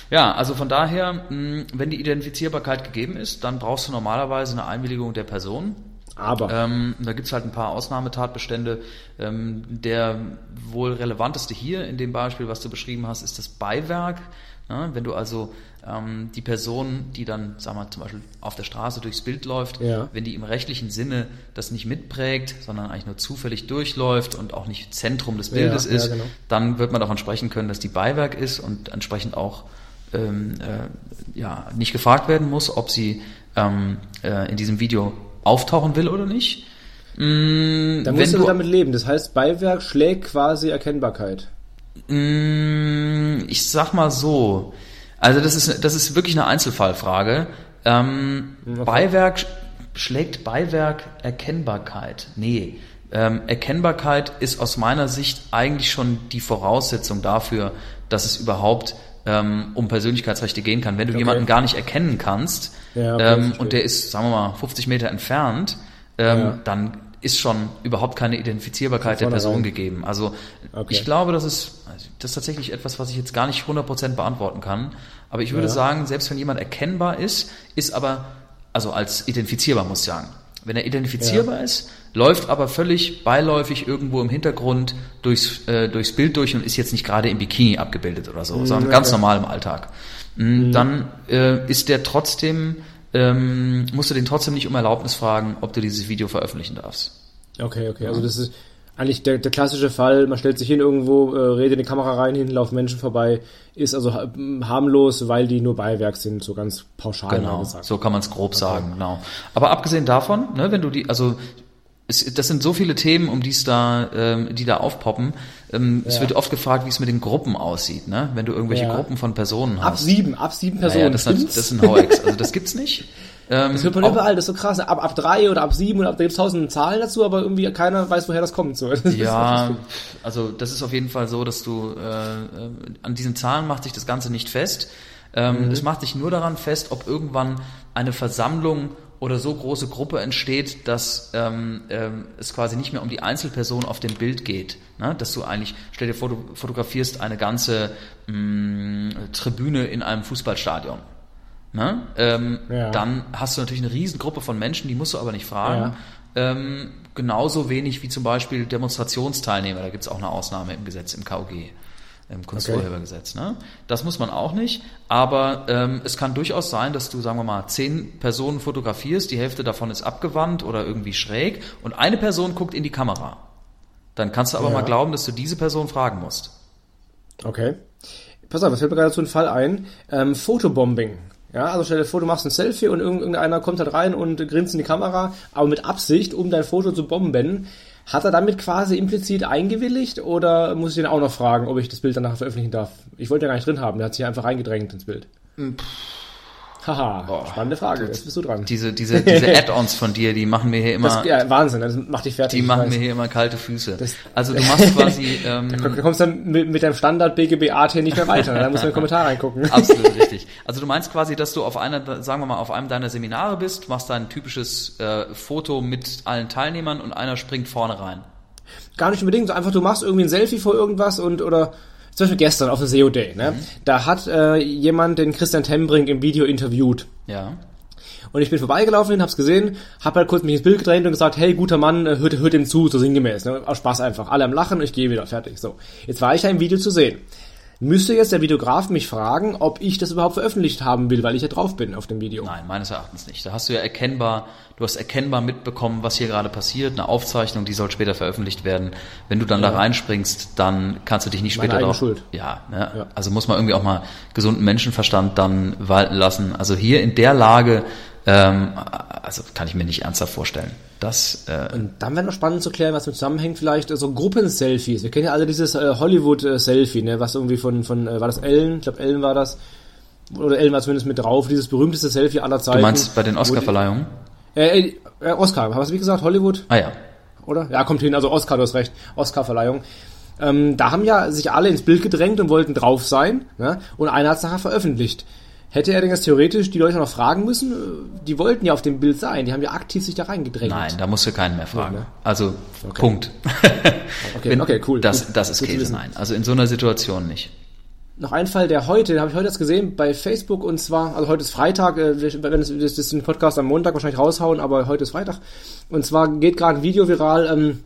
Ja, also von daher, wenn die Identifizierbarkeit gegeben ist, dann brauchst du normalerweise eine Einwilligung der Person. Aber. Ähm, da gibt's halt ein paar Ausnahmetatbestände. Ähm, der wohl relevanteste hier in dem Beispiel, was du beschrieben hast, ist das Beiwerk. Ja, wenn du also ähm, die Person, die dann, sagen wir zum Beispiel auf der Straße durchs Bild läuft, ja. wenn die im rechtlichen Sinne das nicht mitprägt, sondern eigentlich nur zufällig durchläuft und auch nicht Zentrum des Bildes ja, ist, genau. dann wird man davon sprechen können, dass die Beiwerk ist und entsprechend auch ähm, äh, ja, nicht gefragt werden muss, ob sie ähm, äh, in diesem Video auftauchen will oder nicht. Mm, da musst du, du damit leben. Das heißt, Beiwerk schlägt quasi Erkennbarkeit. Mm, ich sag mal so. Also das ist, das ist wirklich eine Einzelfallfrage. Ähm, okay. Beiwerk schlägt Beiwerk Erkennbarkeit? Nee. Ähm, Erkennbarkeit ist aus meiner Sicht eigentlich schon die Voraussetzung dafür, dass es überhaupt ähm, um Persönlichkeitsrechte gehen kann. Wenn du okay. jemanden gar nicht erkennen kannst ja, ähm, und der ist, sagen wir mal, 50 Meter entfernt, ähm, ja. dann ist schon überhaupt keine Identifizierbarkeit der Person rein. gegeben. Also okay. ich glaube, das ist, das ist tatsächlich etwas, was ich jetzt gar nicht 100% beantworten kann. Aber ich würde ja. sagen, selbst wenn jemand erkennbar ist, ist aber, also als identifizierbar muss ich sagen, wenn er identifizierbar ja. ist, läuft aber völlig beiläufig irgendwo im Hintergrund durchs, äh, durchs Bild durch und ist jetzt nicht gerade im Bikini abgebildet oder so, mhm, sondern ja. ganz normal im Alltag. Mhm. mhm. Dann äh, ist der trotzdem, ähm, musst du den trotzdem nicht um Erlaubnis fragen, ob du dieses Video veröffentlichen darfst. Okay, okay. Also das ist eigentlich der, der klassische Fall, man stellt sich hin irgendwo, äh, redet in die Kamera rein, hinten laufen Menschen vorbei, ist also harmlos, weil die nur Beiwerk sind, so ganz pauschal genau, gesagt. So kann man es grob okay. sagen, genau. Aber abgesehen davon, ne, wenn du die, also es, das sind so viele Themen, um die es da, ähm, die da aufpoppen. Ähm, ja. Es wird oft gefragt, wie es mit den Gruppen aussieht, ne? Wenn du irgendwelche ja. Gruppen von Personen hast. Ab sieben, ab sieben Personen. Ja, das, das, das sind Hoex. Also das gibt's nicht. Ähm, das hört man überall, das ist so krass. Ab, ab drei oder ab sieben und ab, da gibt's tausend Zahlen dazu, aber irgendwie keiner weiß, woher das kommt. So. Das ja, also das ist auf jeden Fall so, dass du äh, an diesen Zahlen macht sich das Ganze nicht fest. Ähm, mhm. Es macht sich nur daran fest, ob irgendwann eine Versammlung oder so große Gruppe entsteht, dass ähm, ähm, es quasi nicht mehr um die Einzelperson auf dem Bild geht. Ne? Dass du eigentlich, stell dir vor, du fotografierst eine ganze mh, mm, Tribüne in einem Fußballstadion. Ne? Ähm, ja. Dann hast du natürlich eine Riesengruppe von Menschen, die musst du aber nicht fragen. Ja. Ähm, genauso wenig wie zum Beispiel Demonstrationsteilnehmer, da gibt es auch eine Ausnahme im Gesetz, im KOG im Kunsturhebergesetz. Okay. Ne? Das muss man auch nicht, aber ähm, es kann durchaus sein, dass du, sagen wir mal, zehn Personen fotografierst, die Hälfte davon ist abgewandt oder irgendwie schräg und eine Person guckt in die Kamera. Dann kannst du aber ja. mal glauben, dass du diese Person fragen musst. Okay. Pass auf, es fällt mir gerade so ein Fall ein. Ähm, Fotobombing. Ja, also stell dir vor, du machst ein Selfie und irgendeiner kommt halt rein und grinst in die Kamera, aber mit Absicht, um dein Foto zu bomben. Hat er damit quasi implizit eingewilligt oder muss ich ihn auch noch fragen, ob ich das Bild danach veröffentlichen darf? Ich wollte ja gar nicht drin haben, der hat sich einfach reingedrängt ins Bild. Pff Haha, Boah, spannende Frage, jetzt bist du dran. Diese, diese, diese Add-ons von dir, die machen mir hier immer. Das, ja, Wahnsinn, das macht dich fertig. Die machen mir hier immer kalte Füße. Das, also du machst quasi. Ähm, da kommst dann mit, mit deinem Standard BGB AT nicht mehr weiter, da musst du in den Kommentar reingucken. Absolut richtig. Also du meinst quasi, dass du auf einer, sagen wir mal, auf einem deiner Seminare bist, machst da ein typisches äh, Foto mit allen Teilnehmern und einer springt vorne rein. Gar nicht unbedingt, so einfach du machst irgendwie ein Selfie vor irgendwas und oder zum Beispiel gestern auf der SEO Day, ne? Mhm. Da hat äh, jemand den Christian Tembrink im Video interviewt. Ja. und ich bin vorbeigelaufen, hab's gesehen, hab halt kurz mich ins Bild gedreht und gesagt, hey, guter Mann, äh, hört, hört ihm zu, so sinngemäß, ne? Aus Spaß einfach. Alle am Lachen ich gehe wieder, fertig, so. Jetzt war ich ja im Video zu sehen müsste jetzt der Videograf mich fragen, ob ich das überhaupt veröffentlicht haben will, weil ich ja drauf bin auf dem Video. Nein, meines Erachtens nicht. Da hast du ja erkennbar, du hast erkennbar mitbekommen, was hier gerade passiert, eine Aufzeichnung, die soll später veröffentlicht werden. Wenn du dann ja. da reinspringst, dann kannst du dich nicht später darauf. Schuld. Ja, ne? ja, also muss man irgendwie auch mal gesunden Menschenverstand dann walten lassen. Also hier in der Lage ähm, also kann ich mir nicht ernsthaft vorstellen. Das, äh und dann wäre noch spannend zu klären, was mit zusammenhängt, vielleicht so also Gruppenselfies. Wir kennen ja alle dieses äh, Hollywood-Selfie, ne, was irgendwie von, von äh, war das Ellen? Ich glaube, Ellen war das. Oder Ellen war zumindest mit drauf, dieses berühmteste Selfie aller Zeiten. Du meinst bei den Oscar-Verleihungen? Äh, äh, Oscar, hast du wie gesagt, Hollywood? Ah ja. Oder? Ja, kommt hin, also Oscar, du hast recht. Oscar-Verleihung. Ähm, da haben ja sich alle ins Bild gedrängt und wollten drauf sein, ne? und einer hat es nachher veröffentlicht. Hätte er denn jetzt theoretisch die Leute noch fragen müssen? Die wollten ja auf dem Bild sein, die haben ja aktiv sich da reingedrängt. Nein, da musst du keinen mehr fragen. Ja, ne? Also, okay. Punkt. okay, Wenn, okay, cool. Das, gut, das ist Käse, nein. Also in so einer Situation nicht. Noch ein Fall, der heute, den habe ich heute jetzt gesehen bei Facebook und zwar, also heute ist Freitag, äh, wir werden das, das den Podcast am Montag wahrscheinlich raushauen, aber heute ist Freitag. Und zwar geht gerade ein Video viral, ähm,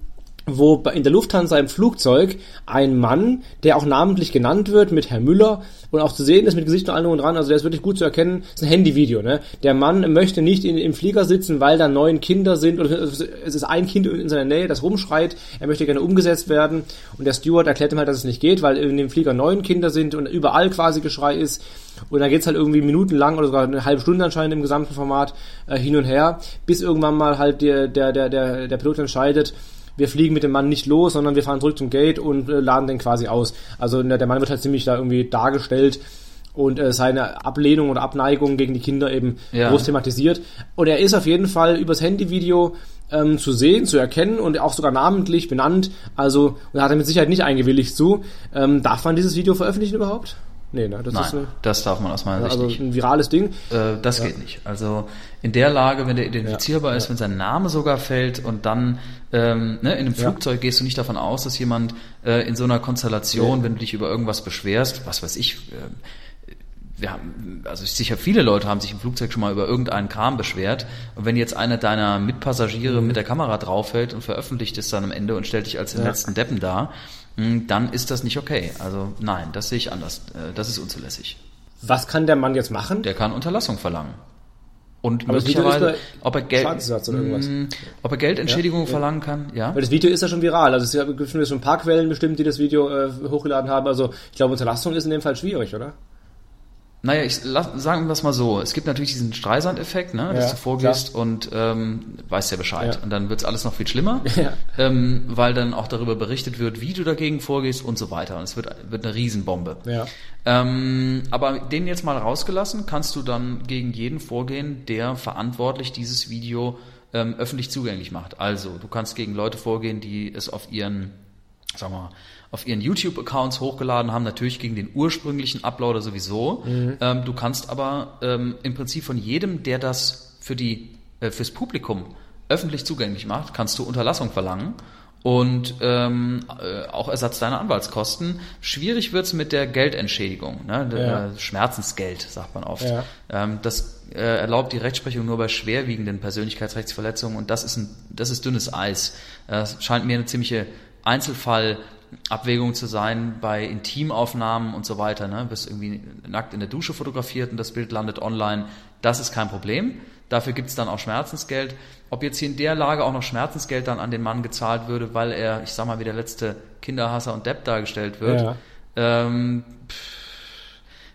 wo in der Lufthansa im Flugzeug ein Mann, der auch namentlich genannt wird mit Herr Müller und auch zu sehen ist mit Gesicht und allem und dran, also der ist wirklich gut zu erkennen, ist ein Handyvideo, ne? Der Mann möchte nicht in, im Flieger sitzen, weil da neun Kinder sind oder es ist ein Kind in seiner Nähe, das rumschreit, er möchte gerne umgesetzt werden und der Steward erklärt ihm halt, dass es nicht geht, weil in dem Flieger neun Kinder sind und überall quasi Geschrei ist und dann geht's halt irgendwie minutenlang oder sogar eine halbe Stunde anscheinend im gesamten Format äh, hin und her, bis irgendwann mal halt der, der, der, der, der Pilot entscheidet, wir fliegen mit dem Mann nicht los, sondern wir fahren zurück zum Gate und äh, laden den quasi aus. Also ne, der Mann wird halt ziemlich da irgendwie dargestellt und äh, seine Ablehnung oder Abneigung gegen die Kinder eben ja. groß thematisiert. Und er ist auf jeden Fall übers Handyvideo ähm, zu sehen, zu erkennen und auch sogar namentlich benannt. Also, und hat er mit Sicherheit nicht eingewilligt zu. Ähm, darf man dieses Video veröffentlichen überhaupt? Nee, ne? Das Nein, ist eine, das darf man aus meiner Sicht also nicht. ein virales Ding. Äh, das ja. geht nicht. Also in der Lage, wenn der identifizierbar ja. ist, wenn sein Name sogar fällt und dann ähm, ne, in einem Flugzeug gehst du nicht davon aus, dass jemand äh, in so einer Konstellation, wenn du dich über irgendwas beschwerst, was weiß ich, äh, wir haben, also sicher viele Leute haben sich im Flugzeug schon mal über irgendeinen Kram beschwert. Und wenn jetzt einer deiner Mitpassagiere mhm. mit der Kamera draufhält und veröffentlicht es dann am Ende und stellt dich als den ja. letzten Deppen dar, hm, dann ist das nicht okay. Also nein, das sehe ich anders. Äh, das ist unzulässig. Was kann der Mann jetzt machen? Der kann Unterlassung verlangen. Und Aber möglicherweise, ob er, Geld, hm, ob er Geldentschädigung ja, verlangen kann, ja. Weil das Video ist ja schon viral. Also es gibt schon ein paar Quellen bestimmt, die das Video äh, hochgeladen haben. Also ich glaube, Unterlassung ist in dem Fall schwierig, oder? Naja, ich sagen wir es mal so. Es gibt natürlich diesen Streisand-Effekt, ne, dass ja, du vorgehst klar. und ähm, weißt ja Bescheid. Ja. Und dann wird's alles noch viel schlimmer, ja. ähm, weil dann auch darüber berichtet wird, wie du dagegen vorgehst und so weiter. Und es wird, wird eine Riesenbombe. Ja. Ähm, aber den jetzt mal rausgelassen, kannst du dann gegen jeden vorgehen, der verantwortlich dieses Video ähm, öffentlich zugänglich macht. Also, du kannst gegen Leute vorgehen, die es auf ihren, wir mal, auf ihren YouTube-Accounts hochgeladen haben, natürlich gegen den ursprünglichen Uploader sowieso. Mhm. Ähm, du kannst aber ähm, im Prinzip von jedem, der das für die, äh, fürs Publikum öffentlich zugänglich macht, kannst du Unterlassung verlangen und ähm, äh, auch Ersatz deiner Anwaltskosten. Schwierig wird's mit der Geldentschädigung, ne? Ja. Äh, Schmerzensgeld, sagt man oft. Ja. Ähm, das äh, erlaubt die Rechtsprechung nur bei schwerwiegenden Persönlichkeitsrechtsverletzungen und das ist ein, das ist dünnes Eis. Das scheint mir eine ziemliche Einzelfall Abwägung zu sein bei Intimaufnahmen und so weiter. Ne? Bist irgendwie nackt in der Dusche fotografiert und das Bild landet online. Das ist kein Problem. Dafür gibt es dann auch Schmerzensgeld. Ob jetzt hier in der Lage auch noch Schmerzensgeld dann an den Mann gezahlt würde, weil er, ich sag mal, wie der letzte Kinderhasser und Depp dargestellt wird, ja. ähm,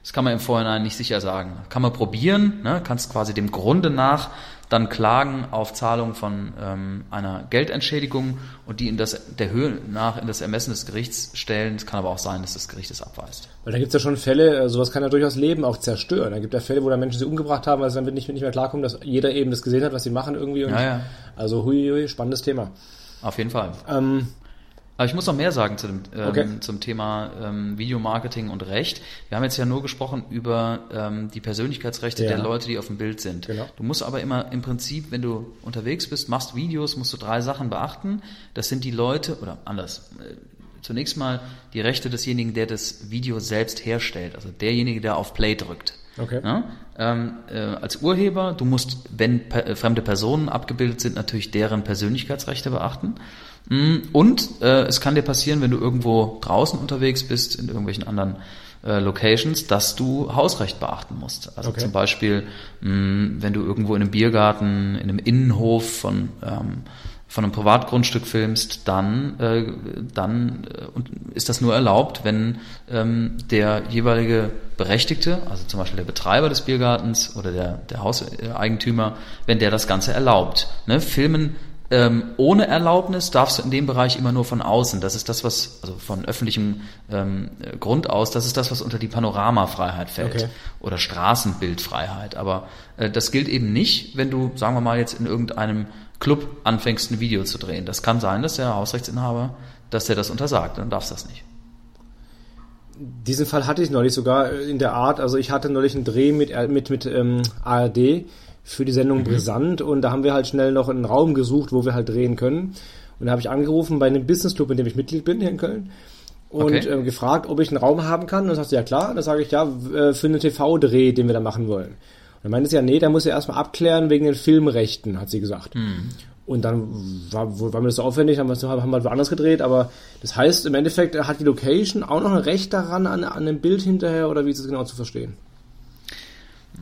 das kann man im Vorhinein nicht sicher sagen. Kann man probieren, ne? kannst quasi dem Grunde nach dann klagen auf Zahlung von ähm, einer Geldentschädigung und die in das, der Höhe nach in das Ermessen des Gerichts stellen. Es kann aber auch sein, dass das Gericht es abweist. Weil da gibt es ja schon Fälle, äh, sowas kann ja durchaus Leben auch zerstören. Da gibt es ja Fälle, wo da Menschen sie umgebracht haben, weil es dann nicht, nicht mehr klarkommt, dass jeder eben das gesehen hat, was sie machen irgendwie. ja, ja. Also hui, hui, spannendes Thema. Auf jeden Fall. Ähm, aber ich muss noch mehr sagen zu dem, ähm, okay. zum Thema ähm, Videomarketing und Recht. Wir haben jetzt ja nur gesprochen über ähm, die Persönlichkeitsrechte ja. der Leute, die auf dem Bild sind. Genau. Du musst aber immer im Prinzip, wenn du unterwegs bist, machst Videos, musst du drei Sachen beachten. Das sind die Leute, oder anders, äh, zunächst mal die Rechte desjenigen, der das Video selbst herstellt, also derjenige, der auf Play drückt. Okay. Ja? Ähm, äh, als Urheber, du musst, wenn per, äh, fremde Personen abgebildet sind, natürlich deren Persönlichkeitsrechte beachten. Mm, Und äh, es kann dir passieren, wenn du irgendwo draußen unterwegs bist, in irgendwelchen anderen äh, Locations, dass du Hausrecht beachten musst. Also Okay. zum Beispiel, mh, wenn du irgendwo in einem Biergarten, in einem Innenhof von ähm, von einem Privatgrundstück filmst, dann, äh, dann äh, und ist das nur erlaubt, wenn ähm, der jeweilige Berechtigte, also zum Beispiel der Betreiber des Biergartens oder der, der Hauseigentümer, wenn der das Ganze erlaubt. Ne? Filmen ähm, ohne Erlaubnis darfst du in dem Bereich immer nur von außen. Das ist das, was, also von öffentlichem ähm, Grund aus, das ist das, was unter die Panoramafreiheit fällt Okay. oder Straßenbildfreiheit. Aber äh, das gilt eben nicht, wenn du, sagen wir mal, jetzt in irgendeinem Club anfängst, ein Video zu drehen. Das kann sein, dass der Hausrechtsinhaber, dass der das untersagt, dann darfst du das nicht. Diesen Fall hatte ich neulich sogar in der Art, also ich hatte neulich einen Dreh mit, mit, mit ähm, ARD für die Sendung Brisant und da haben wir halt schnell noch einen Raum gesucht, wo wir halt drehen können. Und da habe ich angerufen bei einem Businessclub, in dem ich Mitglied bin hier in Köln und Okay. ähm, gefragt, ob ich einen Raum haben kann. Und dann sagte sie, ja klar. Und dann sage ich, ja, äh, für einen TV-Dreh, den wir da machen wollen. Und dann meinte sie, ja, nee, da muss ja erstmal abklären wegen den Filmrechten, hat sie gesagt. Und dann war, war mir das so aufwendig, haben wir es- haben wir woanders gedreht, aber das heißt, im Endeffekt hat die Location auch noch ein Recht daran, an, an dem Bild hinterher, oder wie ist es genau zu verstehen?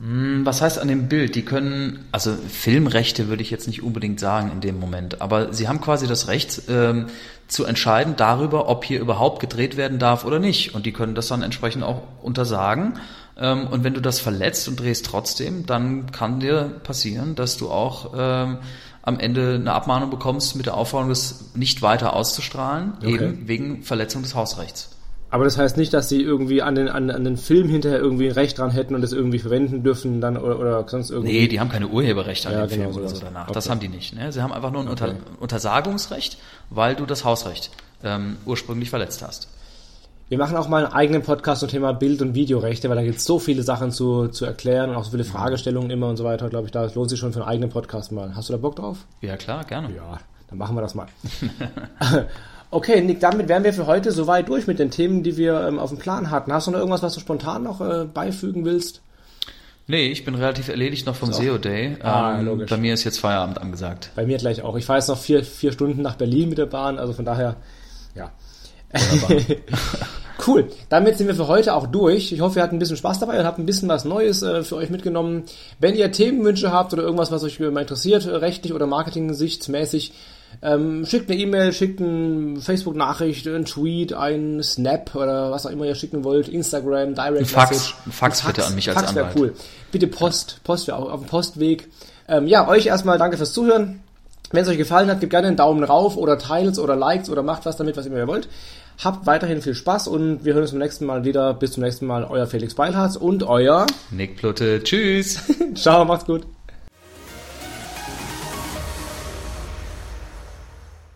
Hm, Was heißt an dem Bild? Die können, also Filmrechte würde ich jetzt nicht unbedingt sagen in dem Moment, aber sie haben quasi das Recht ähm, zu entscheiden darüber, ob hier überhaupt gedreht werden darf oder nicht. Und die können das dann entsprechend auch untersagen. Ähm, und wenn du das verletzt und drehst trotzdem, dann kann dir passieren, dass du auch ähm, am Ende eine Abmahnung bekommst mit der Aufforderung, das nicht weiter auszustrahlen, Okay. eben wegen Verletzung des Hausrechts. Aber das heißt nicht, dass sie irgendwie an den, an, an den Film hinterher irgendwie ein Recht dran hätten und das irgendwie verwenden dürfen dann oder, oder sonst irgendwie. Nee, die haben keine Urheberrechte an Ja, dem genau, Film oder so danach. Okay. Das haben die nicht. Ne? Sie haben einfach nur ein Unter Okay. Untersagungsrecht, weil du das Hausrecht ähm, ursprünglich verletzt hast. Wir machen auch mal einen eigenen Podcast zum Thema Bild- und Videorechte, weil da gibt es so viele Sachen zu, zu erklären und auch so viele Fragestellungen immer und so weiter, glaube ich, da lohnt sich schon für einen eigenen Podcast mal. Hast du da Bock drauf? Ja, klar, gerne. Ja, dann machen wir das mal. okay, Nick, damit wären wir für heute soweit durch mit den Themen, die wir ähm, auf dem Plan hatten. Hast du noch irgendwas, was du spontan noch äh, beifügen willst? Nee, ich bin relativ erledigt noch vom. SEO Day. Ah, Ähm, logisch. bei mir ist jetzt Feierabend angesagt. Bei mir gleich auch. Ich fahre jetzt noch vier, vier Stunden nach Berlin mit der Bahn, also von daher, ja. cool. Damit sind wir für heute auch durch. Ich hoffe, ihr hattet ein bisschen Spaß dabei und habt ein bisschen was Neues äh, für euch mitgenommen. Wenn ihr Themenwünsche habt oder irgendwas, was euch äh, mal interessiert, äh, rechtlich oder marketing-sichtsmäßig, ähm, schickt eine E-Mail, schickt eine Facebook-Nachricht, einen Tweet, einen Snap oder was auch immer ihr schicken wollt, Instagram, Direct Ein Fax. Message. Ein Fax bitte an mich als Fax wäre Anwalt. cool. Bitte Post, Post wäre auch auf dem Postweg. Ähm, ja, euch erstmal danke fürs Zuhören. Wenn es euch gefallen hat, gebt gerne einen Daumen rauf oder teilt oder liked oder macht was damit, was immer ihr wollt. Habt weiterhin viel Spaß und wir hören uns beim nächsten Mal wieder. Bis zum nächsten Mal, euer Felix Beilharz und euer Nick Plutte, tschüss! Ciao, macht's gut.